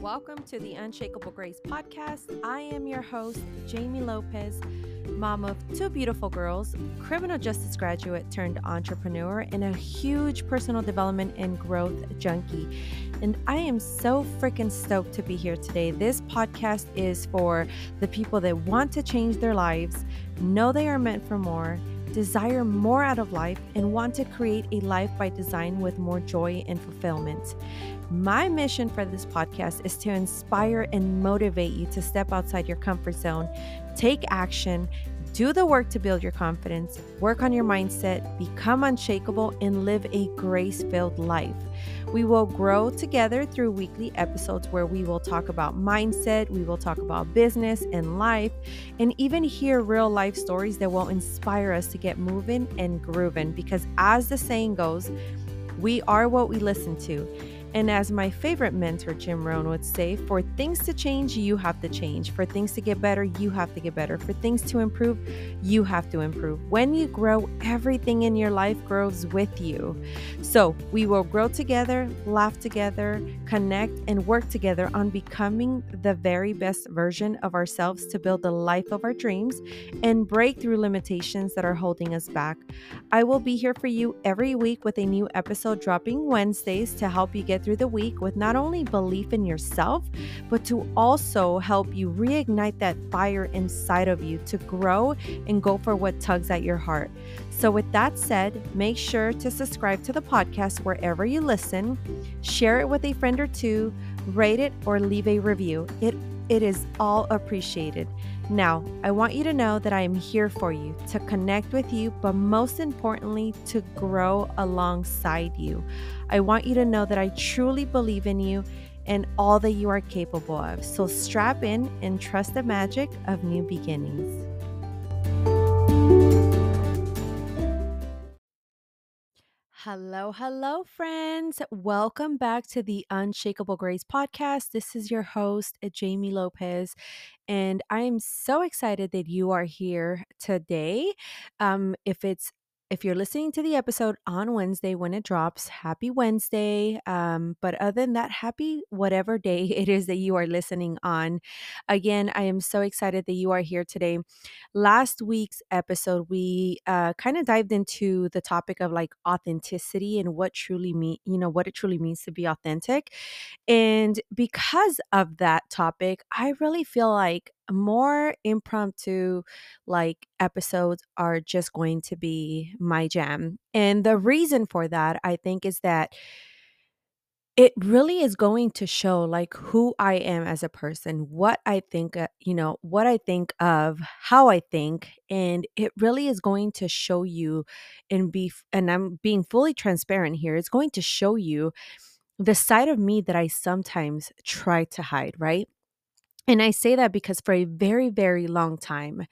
Welcome to the Unshakable Grace podcast. I am your host, Jamie Lopez, mom of two beautiful girls, criminal justice graduate turned entrepreneur, and a huge personal development and growth junkie. And I am so freaking stoked to be here today. This podcast is for the people that want to change their lives, know they are meant for more desire more out of life, and want to create a life by design with more joy and fulfillment. My mission for this podcast is to inspire and motivate you to step outside your comfort zone, take action, do the work to build your confidence, work on your mindset, become unshakable, and live a grace filled life. We will grow together through weekly episodes where we will talk about mindset, we will talk about business and life, and even hear real life stories that will inspire us to get moving and grooving. Because as the saying goes, we are what we listen to. And as my favorite mentor, Jim Rohn, would say, for things to change, you have to change. For things to get better, you have to get better. For things to improve, you have to improve. When you grow, everything in your life grows with you. So we will grow together, laugh together, connect, and work together on becoming the very best version of ourselves to build the life of our dreams and break through limitations that are holding us back. I will be here for you every week with a new episode dropping Wednesdays to help you get through the week with not only belief in yourself, but to also help you reignite that fire inside of you to grow and go for what tugs at your heart. So, with that said, make sure to subscribe to the podcast wherever you listen, share it with a friend or two, rate it, or leave a review. It, it is all appreciated. Now, I want you to know that I am here for you, to connect with you, but most importantly, to grow alongside you. I want you to know that I truly believe in you and all that you are capable of. So strap in and trust the magic of new beginnings. Hello, hello, friends. Welcome back to the Unshakable Grace podcast. This is your host, Jamie Lopez, and I am so excited that you are here today. Um, if it's if you're listening to the episode on Wednesday when it drops, happy Wednesday. Um, but other than that, happy whatever day it is that you are listening on. Again, I am so excited that you are here today. Last week's episode, we uh, kind of dived into the topic of like authenticity and what truly mean, you know, what it truly means to be authentic. And because of that topic, I really feel like more impromptu like episodes are just going to be my jam. And the reason for that, I think, is that it really is going to show like who I am as a person, what I think, uh, you know, what I think of, how I think, and it really is going to show you and be and I'm being fully transparent here. It's going to show you the side of me that I sometimes try to hide, right? And I say that because for a very, very long time,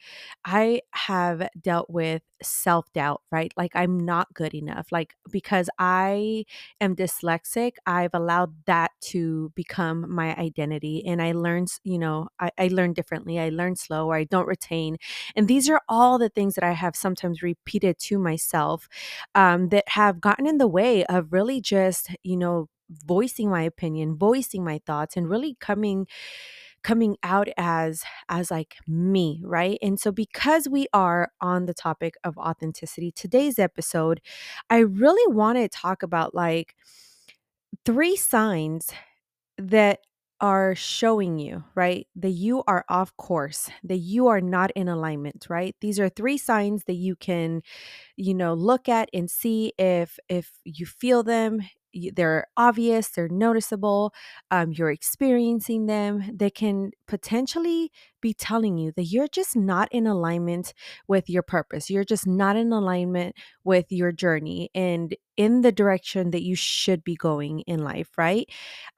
I have dealt with self doubt, right? Like I'm not good enough. Like because I am dyslexic, I've allowed that to become my identity. And I learned, you know, I, I learn differently. I learn slow or I don't retain. And these are all the things that I have sometimes repeated to myself um, that have gotten in the way of really just, you know, voicing my opinion, voicing my thoughts, and really coming coming out as as like me right and so because we are on the topic of authenticity today's episode i really want to talk about like three signs that are showing you, right, that you are off course, that you are not in alignment, right? These are three signs that you can, you know, look at and see if if you feel them, they're obvious, they're noticeable, um, you're experiencing them, they can potentially be telling you that you're just not in alignment with your purpose. You're just not in alignment with your journey and in the direction that you should be going in life, right?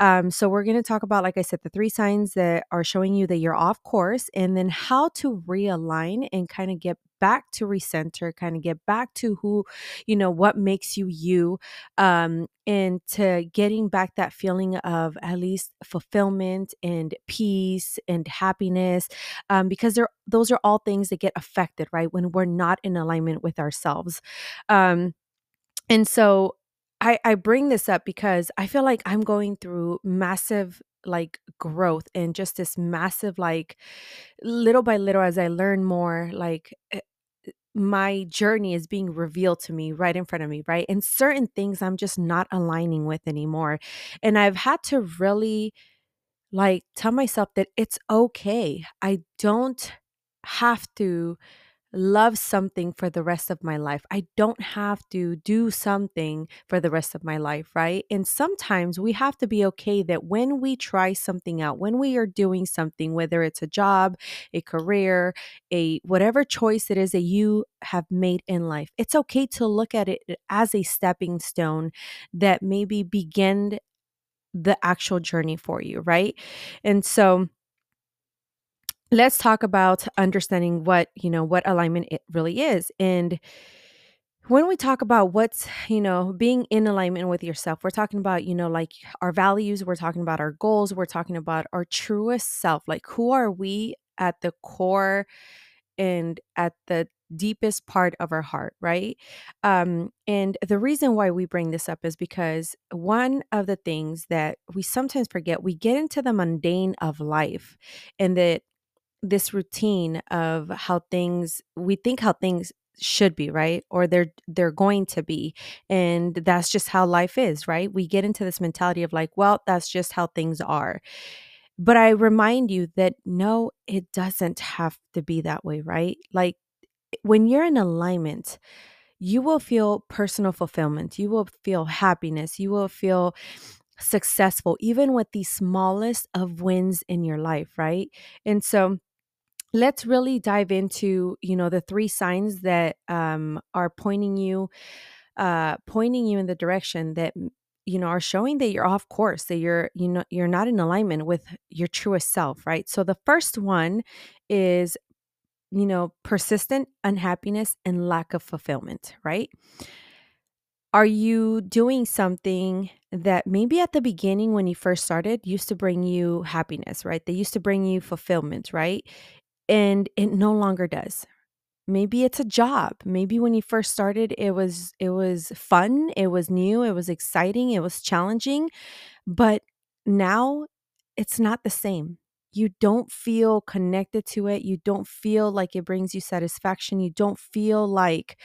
Um, so, we're going to talk about, like I said, the three signs that are showing you that you're off course and then how to realign and kind of get back to recenter, kind of get back to who, you know, what makes you you, um, and to getting back that feeling of at least fulfillment and peace and happiness, um, because they're those are all things that get affected, right, when we're not in alignment with ourselves. Um, and so I, I bring this up because I feel like I'm going through massive like growth and just this massive like little by little as I learn more like eh, my journey is being revealed to me right in front of me, right? And certain things I'm just not aligning with anymore. And I've had to really like tell myself that it's okay. I don't have to love something for the rest of my life. I don't have to do something for the rest of my life, right? And sometimes we have to be okay that when we try something out, when we are doing something, whether it's a job, a career, a whatever choice it is that you have made in life, it's okay to look at it as a stepping stone that maybe begin the actual journey for you, right? And so let's talk about understanding what you know what alignment it really is and when we talk about what's you know being in alignment with yourself we're talking about you know like our values we're talking about our goals we're talking about our truest self like who are we at the core and at the deepest part of our heart right? Um and the reason why we bring this up is because one of the things that we sometimes forget we get into the mundane of life and that this routine of how things we think how things should be right? Or they're they're going to be and that's just how life is right? We get into this mentality of like well that's just how things are. But i remind you that no it doesn't have to be that way right? Like when you're in alignment you will feel personal fulfillment you will feel happiness you will feel successful even with the smallest of wins in your life right? And so let's really dive into you know the three signs that um, are pointing you uh, pointing you in the direction that you know are showing that you're off course that you're you know you're not in alignment with your truest self right? So the first one is you know persistent unhappiness and lack of fulfillment right? Are you doing something that maybe at the beginning when you first started used to bring you happiness right? They used to bring you fulfillment right and it no longer does. Maybe it's a job. Maybe when you first started it was it was fun it was new it was exciting it was challenging but now it's not the same. You don't feel connected to it. You don't feel like it brings you satisfaction. You don't feel like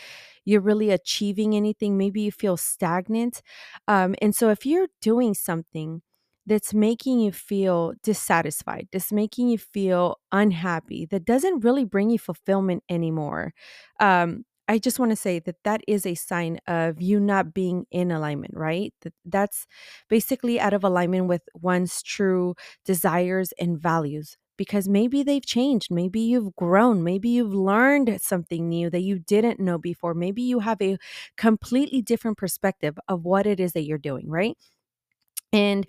you're really achieving anything. Maybe you feel stagnant. Um, and so if you're doing something that's making you feel dissatisfied, that's making you feel unhappy, that doesn't really bring you fulfillment anymore. Um, I just want to say that that is a sign of you not being in alignment, right? That that's basically out of alignment with one's true desires and values because maybe they've changed, maybe you've grown, maybe you've learned something new that you didn't know before. Maybe you have a completely different perspective of what it is that you're doing, right? And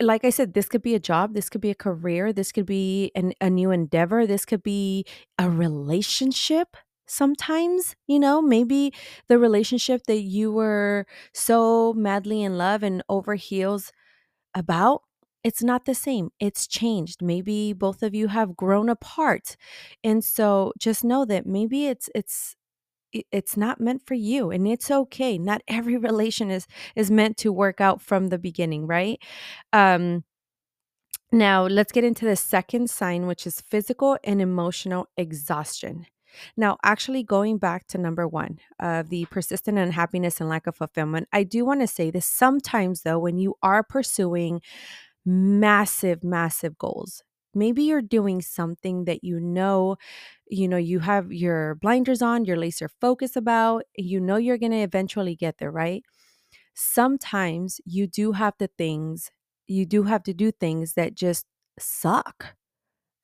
like I said, this could be a job, this could be a career, this could be an, a new endeavor, this could be a relationship. Sometimes, you know, maybe the relationship that you were so madly in love and over heels about, it's not the same. It's changed. Maybe both of you have grown apart. And so just know that maybe it's it's it's not meant for you and it's okay not every relation is is meant to work out from the beginning right? Um now let's get into the second sign which is physical and emotional exhaustion. Now actually going back to number one of the persistent unhappiness and lack of fulfillment i do want to say this sometimes though when you are pursuing massive massive goals maybe you're doing something that you know you know you have your blinders on your laser focus about you know you're going to eventually get there right? Sometimes you do have the things you do have to do things that just suck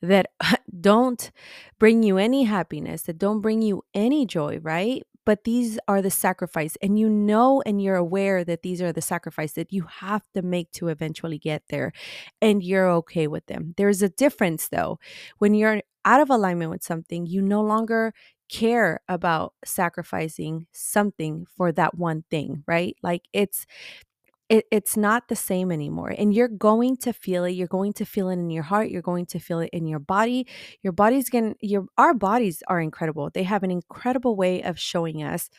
that don't bring you any happiness that don't bring you any joy right but these are the sacrifice and you know and you're aware that these are the sacrifice that you have to make to eventually get there and you're okay with them. There's a difference though. When you're out of alignment with something you no longer care about sacrificing something for that one thing right? Like it's it, it's not the same anymore and you're going to feel it you're going to feel it in your heart you're going to feel it in your body your body's going to your our bodies are incredible they have an incredible way of showing us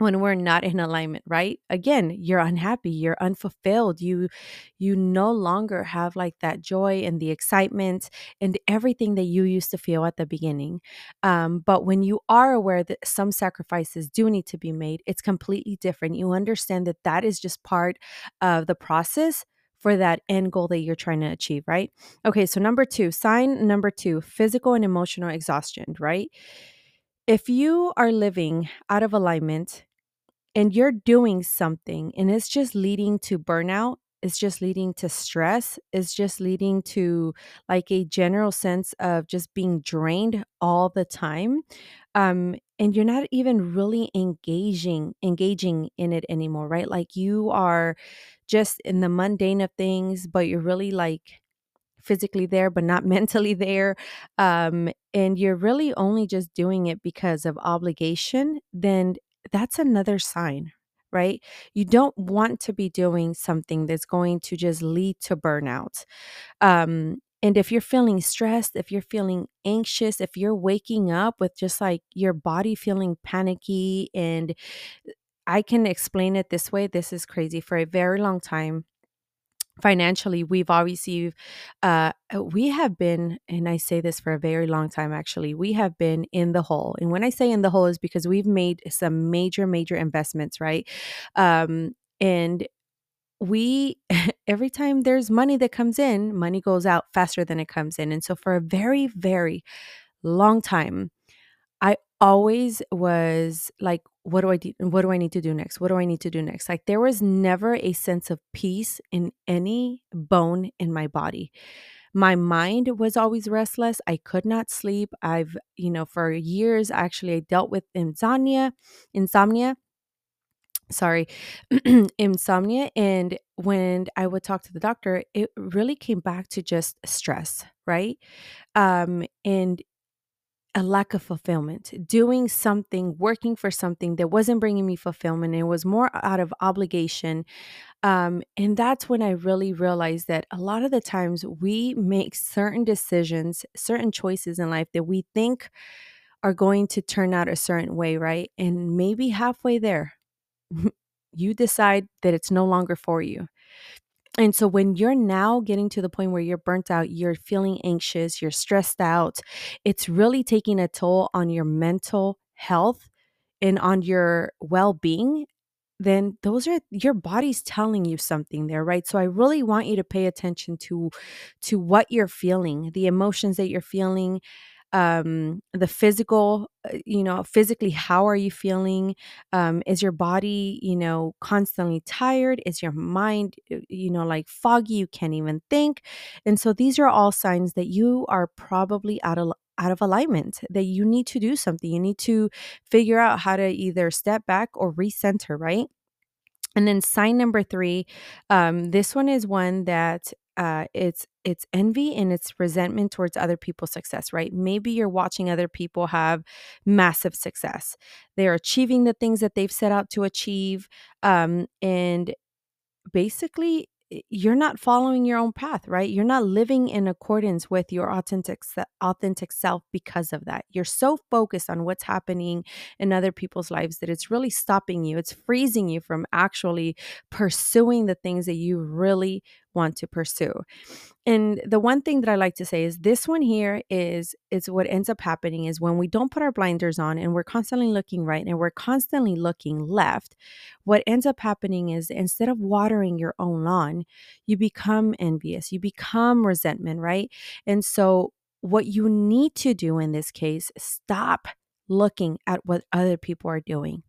when we're not in alignment right? Again you're unhappy you're unfulfilled you you no longer have like that joy and the excitement and everything that you used to feel at the beginning. Um, but when you are aware that some sacrifices do need to be made it's completely different. You understand that that is just part of the process for that end goal that you're trying to achieve right? Okay so number two sign number two physical and emotional exhaustion right? If you are living out of alignment and you're doing something and it's just leading to burnout it's just leading to stress it's just leading to like a general sense of just being drained all the time um and you're not even really engaging engaging in it anymore right? Like you are just in the mundane of things but you're really like physically there but not mentally there um and you're really only just doing it because of obligation then that's another sign right? You don't want to be doing something that's going to just lead to burnout um and if you're feeling stressed if you're feeling anxious if you're waking up with just like your body feeling panicky and i can explain it this way this is crazy for a very long time financially we've obviously uh we have been and i say this for a very long time actually we have been in the hole and when i say in the hole is because we've made some major major investments right? Um and we every time there's money that comes in money goes out faster than it comes in and so for a very very long time always was like, what do I do? What do I need to do next? What do I need to do next? Like there was never a sense of peace in any bone in my body. My mind was always restless. I could not sleep. I've, you know, for years actually I dealt with insomnia, insomnia. Sorry, insomnia. And when I would talk to the doctor, it really came back to just stress, right? Um, and a lack of fulfillment, doing something, working for something that wasn't bringing me fulfillment. It was more out of obligation. Um, and that's when I really realized that a lot of the times we make certain decisions, certain choices in life that we think are going to turn out a certain way, right? And maybe halfway there, you decide that it's no longer for you. And so when you're now getting to the point where you're burnt out, you're feeling anxious, you're stressed out, it's really taking a toll on your mental health and on your well-being then those are your body's telling you something there right? So i really want you to pay attention to to what you're feeling the emotions that you're feeling um the physical uh, you know physically how are you feeling? Um is your body you know constantly tired? Is your mind uh, you know like foggy? You can't even think. And so these are all signs that you are probably out of out of alignment that you need to do something. You need to figure out how to either step back or recenter right? And then sign number three, um, this one is one that uh, it's it's envy and it's resentment towards other people's success, right? Maybe you're watching other people have massive success. They're achieving the things that they've set out to achieve, um, and basically you're not following your own path right you're not living in accordance with your authentic authentic self because of that you're so focused on what's happening in other people's lives that it's really stopping you it's freezing you from actually pursuing the things that you really want to pursue and the one thing that I like to say is this one here is is what ends up happening is when we don't put our blinders on and we're constantly looking right and we're constantly looking left, what ends up happening is instead of watering your own lawn, you become envious, you become resentment, right? And so what you need to do in this case, stop looking at what other people are doing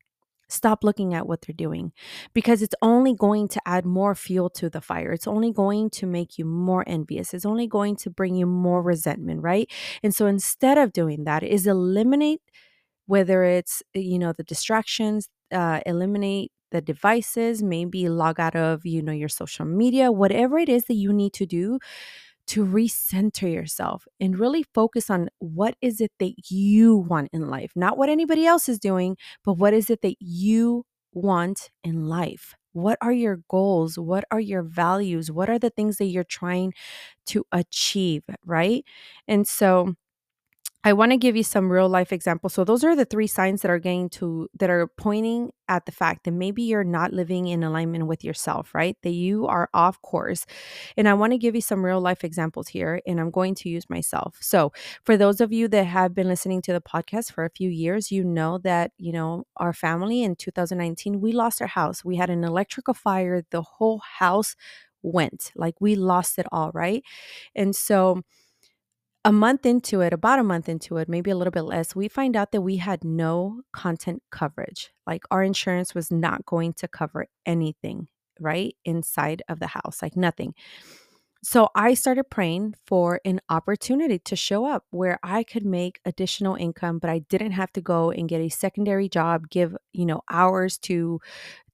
Stop looking at what they're doing because it's only going to add more fuel to the fire. It's only going to make you more envious. It's only going to bring you more resentment, right? And so instead of doing that, is eliminate whether it's, you know, the distractions, uh, eliminate the devices, maybe log out of, you know, your social media, whatever it is that you need to do to recenter yourself and really focus on what is it that you want in life, not what anybody else is doing, but what is it that you want in life? What are your goals? What are your values? What are the things that you're trying to achieve, right? And so I want to give you some real life examples. So those are the three signs that are going to that are pointing at the fact that maybe you're not living in alignment with yourself, right? That you are off course. And I want to give you some real life examples here and I'm going to use myself. So, for those of you that have been listening to the podcast for a few years, you know that, you know, our family in 2019, we lost our house. We had an electrical fire, the whole house went. Like we lost it all, right? And so a month into it, about a month into it, maybe a little bit less, we find out that we had no content coverage. Like our insurance was not going to cover anything, right? Inside of the house, like nothing. So I started praying for an opportunity to show up where I could make additional income, but I didn't have to go and get a secondary job, give, you know, hours to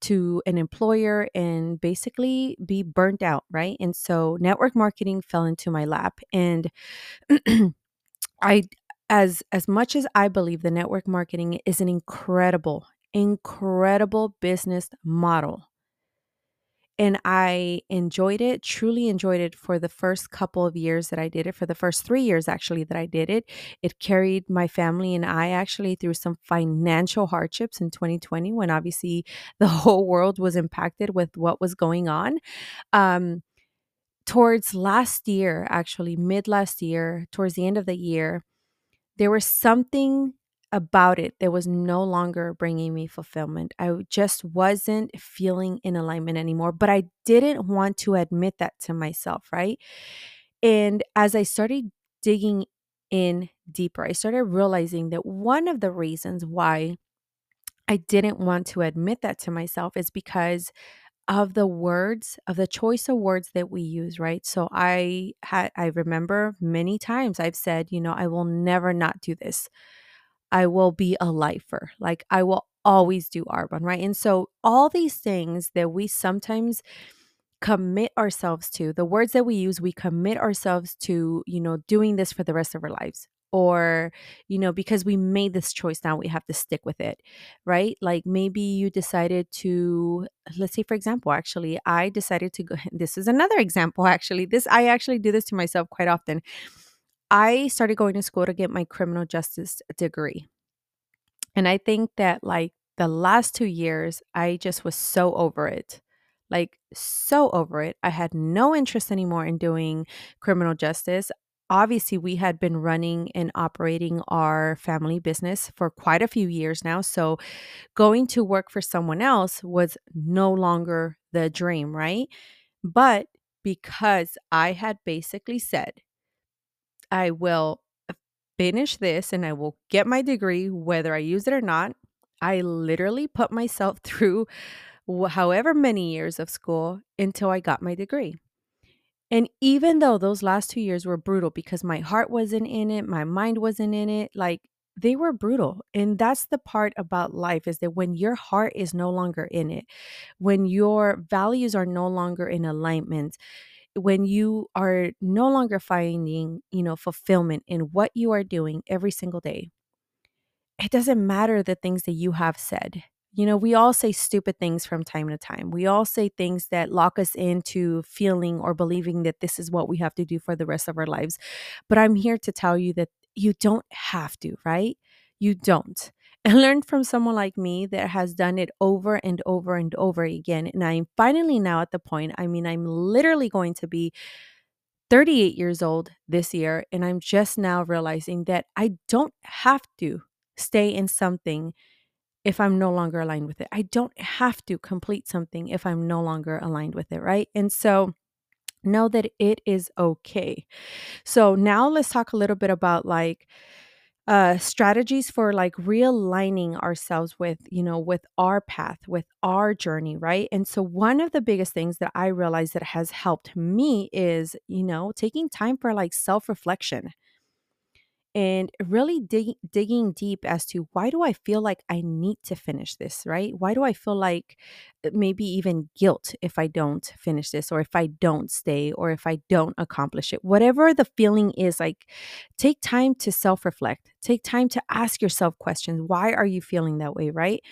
to an employer and basically be burnt out, right? And so network marketing fell into my lap and I as as much as I believe the network marketing is an incredible incredible business model and I enjoyed it, truly enjoyed it for the first couple of years that I did it, for the first three years actually that I did it. It carried my family and I actually through some financial hardships in 2020 when obviously the whole world was impacted with what was going on. Um, towards last year, actually, mid last year, towards the end of the year, there was something about it that was no longer bringing me fulfillment. I just wasn't feeling in alignment anymore, but I didn't want to admit that to myself, right? And as I started digging in deeper, I started realizing that one of the reasons why I didn't want to admit that to myself is because of the words of the choice of words that we use right so i had i remember many times i've said you know i will never not do this I will be a lifer. Like I will always do Arbonne, right? And so all these things that we sometimes commit ourselves to, the words that we use, we commit ourselves to, you know, doing this for the rest of our lives. Or, you know, because we made this choice now, we have to stick with it, right? Like maybe you decided to, let's say, for example, actually, I decided to go. This is another example, actually. This, I actually do this to myself quite often. I started going to school to get my criminal justice degree. And I think that like the last 2 years I just was so over it. Like so over it. I had no interest anymore in doing criminal justice. Obviously, we had been running and operating our family business for quite a few years now. So, going to work for someone else was no longer the dream, right? But because I had basically said, I will finish this and I will get my degree, whether I use it or not. I literally put myself through however many years of school until I got my degree. And even though those last two years were brutal because my heart wasn't in it, my mind wasn't in it, like they were brutal. And that's the part about life is that when your heart is no longer in it, when your values are no longer in alignment, when you are no longer finding, you know, fulfillment in what you are doing every single day, it doesn't matter the things that you have said. You know, we all say stupid things from time to time. We all say things that lock us into feeling or believing that this is what we have to do for the rest of our lives. But I'm here to tell you that you don't have to, right? You don't and learn from someone like me that has done it over and over and over again. And I'm finally now at the point, I mean, I'm literally going to be 38 years old this year. And I'm just now realizing that I don't have to stay in something if I'm no longer aligned with it. I don't have to complete something if I'm no longer aligned with it, right? And so, know that it is okay. So, now let's talk a little bit about like, uh strategies for like realigning ourselves with you know with our path with our journey right? And so one of the biggest things that i realized that has helped me is you know taking time for like self reflection and really dig, digging deep as to why do I feel like I need to finish this, right? Why do I feel like uh, maybe even guilt if I don't finish this or if I don't stay or if I don't accomplish it? Whatever the feeling is, like take time to self reflect, take time to ask yourself questions. Why are you feeling that way, right?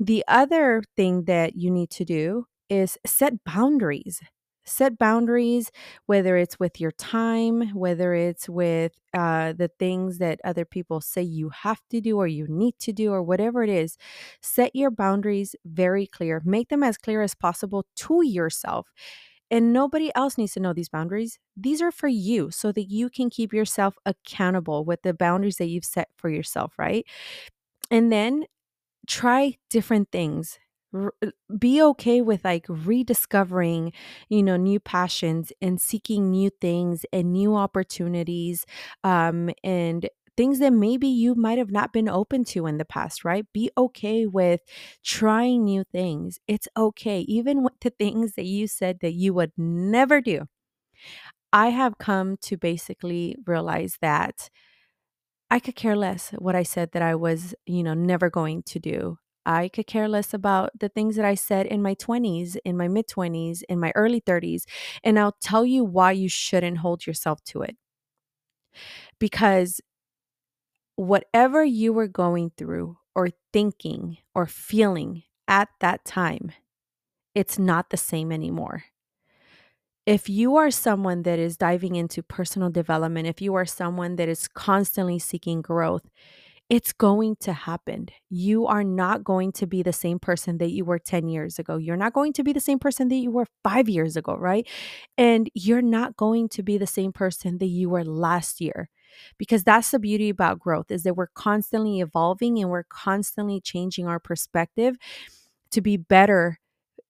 The other thing that you need to do is set boundaries set boundaries, whether it's with your time, whether it's with uh, the things that other people say you have to do or you need to do, or whatever it is. Set your boundaries very clear. Make them as clear as possible to yourself. And nobody else needs to know these boundaries. These are for you so that you can keep yourself accountable with the boundaries that you've set for yourself, right? And then try different things. Uh, be okay with like rediscovering, you know, new passions and seeking new things and new opportunities um and things that maybe you might have not been open to in the past, right? Be okay with trying new things. It's okay even with the things that you said that you would never do. I have come to basically realize that I could care less what I said that I was, you know, never going to do. I could care less about the things that I said in my 20s, in my mid 20s, in my early 30s. And I'll tell you why you shouldn't hold yourself to it. Because whatever you were going through or thinking or feeling at that time, it's not the same anymore if you are someone that is diving into personal development, if you are someone that is constantly seeking growth, it's going to happen. You are not going to be the same person that you were 10 years ago. You're not going to be the same person that you were five years ago, right? And you're not going to be the same person that you were last year. Because that's the beauty about growth is that we're constantly evolving and we're constantly changing our perspective to be better,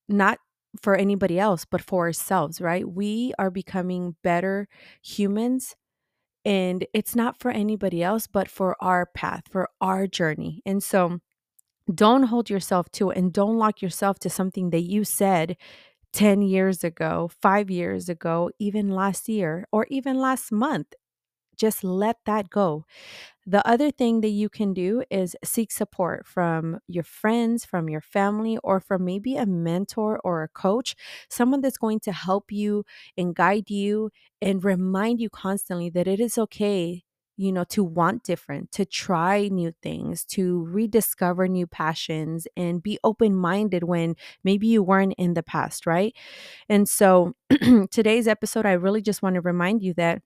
not for anybody else, but for ourselves, right? We are becoming better humans. And it's not for anybody else, but for our path, for our journey. And so don't hold yourself to it and don't lock yourself to something that you said 10 years ago, five years ago, even last year, or even last month. Just let that go. The other thing that you can do is seek support from your friends, from your family, or from maybe a mentor or a coach, someone that's going to help you and guide you and remind you constantly that it is okay you know, to want different, to try new things, to rediscover new passions and be open minded when maybe you weren't in the past, right? And so today's episode, I really just want to remind you that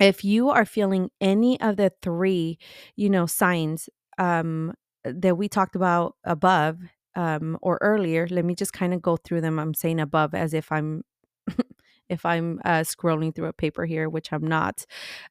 if you are feeling any of the three, you know, signs um, that we talked about above um, or earlier, let me just kind of go through them. I'm saying above as if I'm if I'm uh, scrolling through a paper here, which I'm not.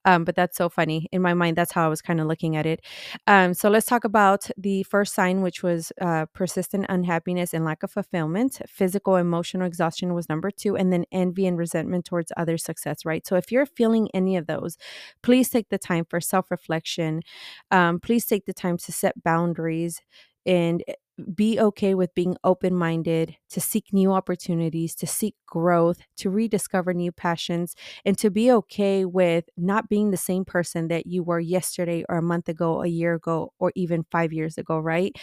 Um, but that's so funny. In my mind, that's how I was kind of looking at it. Um, so let's talk about the first sign, which was uh, persistent unhappiness and lack of fulfillment. Physical, emotional exhaustion was number two. And then envy and resentment towards other success, right? So if you're feeling any of those, please take the time for self reflection. Um, please take the time to set boundaries and be okay with being open minded, to seek new opportunities, to seek growth, to rediscover new passions, and to be okay with not being the same person that you were yesterday or a month ago, a year ago, or even five years ago, right?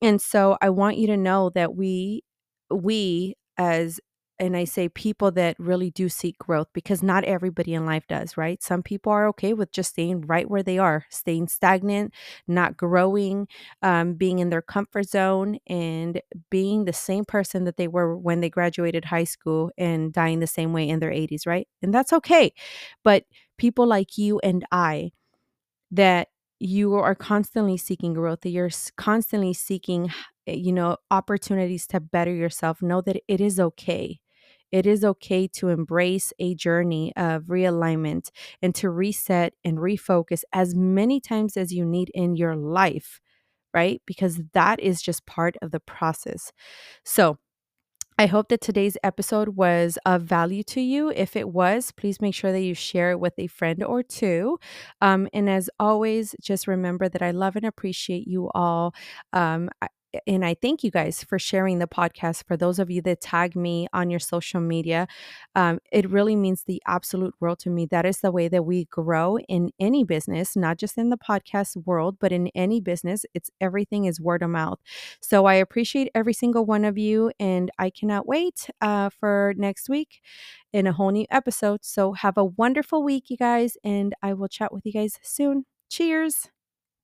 And so I want you to know that we, we as and I say people that really do seek growth because not everybody in life does, right? Some people are okay with just staying right where they are, staying stagnant, not growing, um, being in their comfort zone, and being the same person that they were when they graduated high school and dying the same way in their 80s, right? And that's okay. But people like you and I that you are constantly seeking growth, that you're constantly seeking, eh, you know, opportunities to better yourself, know that it is okay it is okay to embrace a journey of realignment and to reset and refocus as many times as you need in your life, right? Because that is just part of the process. So, I hope that today's episode was of value to you. If it was, please make sure that you share it with a friend or two. Um, and as always, just remember that I love and appreciate you all. Um, and I thank you guys for sharing the podcast. For those of you that tag me on your social media, um, it really means the absolute world to me. That is the way that we grow in any business, not just in the podcast world, but in any business. It's everything is word of mouth. So I appreciate every single one of you, and I cannot wait uh, for next week in a whole new episode. So have a wonderful week, you guys, and I will chat with you guys soon. Cheers.